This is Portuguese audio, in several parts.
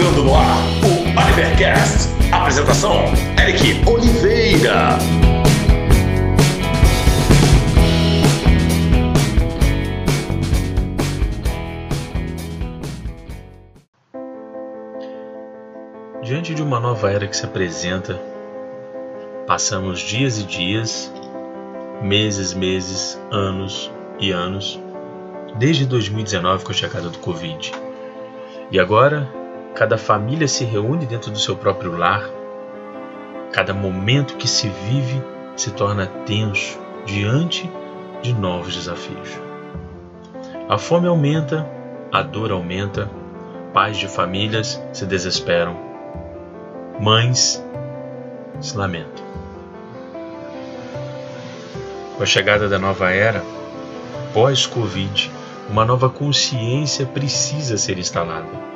Entrando no ar, o Olivercast. Apresentação, Eric Oliveira. Diante de uma nova era que se apresenta, passamos dias e dias, meses, meses, anos e anos, desde 2019 com a chegada do Covid. E agora, cada família se reúne dentro do seu próprio lar, cada momento que se vive se torna tenso diante de novos desafios. A fome aumenta, a dor aumenta, pais de famílias se desesperam mães se lamentam. Com a chegada da nova era, pós-Covid, uma nova consciência precisa ser instalada.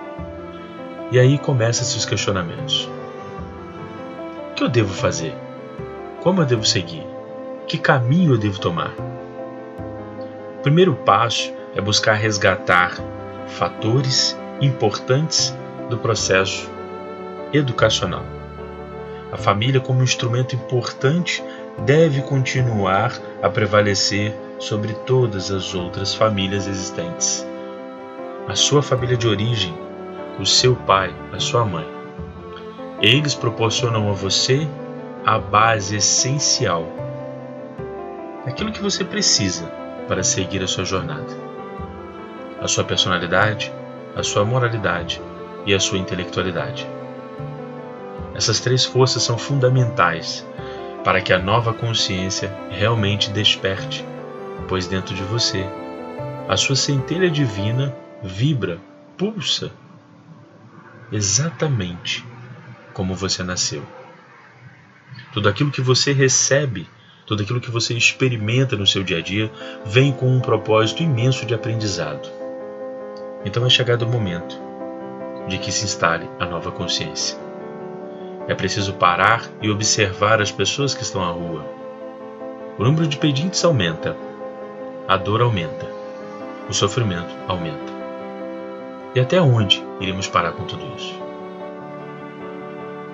E aí começam-se os questionamentos. O que eu devo fazer? Como eu devo seguir? Que caminho eu devo tomar? O primeiro passo é buscar resgatar fatores importantes do processo educacional. A família, como instrumento importante, deve continuar a prevalecer sobre todas as outras famílias existentes. A sua família de origem, o seu pai, a sua mãe. Eles proporcionam a você a base essencial, aquilo que você precisa para seguir a sua jornada. A sua personalidade, a sua moralidade e a sua intelectualidade. Essas três forças são fundamentais para que a nova consciência realmente desperte, pois dentro de você a sua centelha divina vibra, pulsa, exatamente como você nasceu. Tudo aquilo que você recebe, tudo aquilo que você experimenta no seu dia a dia, vem com um propósito imenso de aprendizado. Então é chegado o momento de que se instale a nova consciência. É preciso parar e observar as pessoas que estão à rua. O número de pedintes aumenta, a dor aumenta, o sofrimento aumenta. E até onde iremos parar com tudo isso?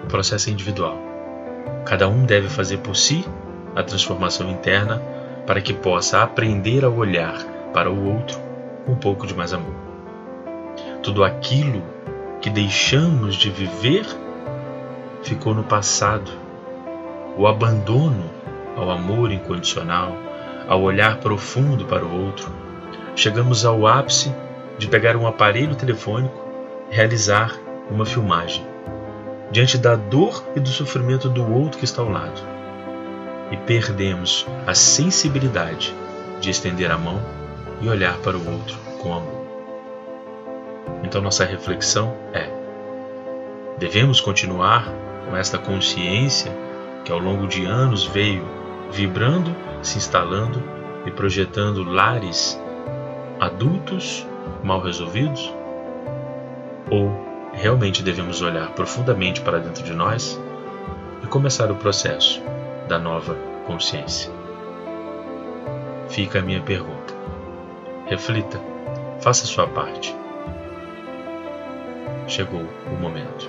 O processo é individual. Cada um deve fazer por si a transformação interna para que possa aprender a olhar para o outro com um pouco de mais amor. Tudo aquilo que deixamos de viver ficou no passado. O abandono ao amor incondicional, ao olhar profundo para o outro. Chegamos ao ápice de pegar um aparelho telefônico, realizar uma filmagem, diante da dor e do sofrimento do outro que está ao lado. E perdemos a sensibilidade de estender a mão e olhar para o outro com amor. Então, nossa reflexão é: devemos continuar com esta consciência que ao longo de anos veio vibrando, se instalando e projetando lares adultos mal resolvidos? Ou realmente devemos olhar profundamente para dentro de nós e começar o processo da nova consciência? Fica a minha pergunta. Reflita, faça sua parte. Chegou o momento.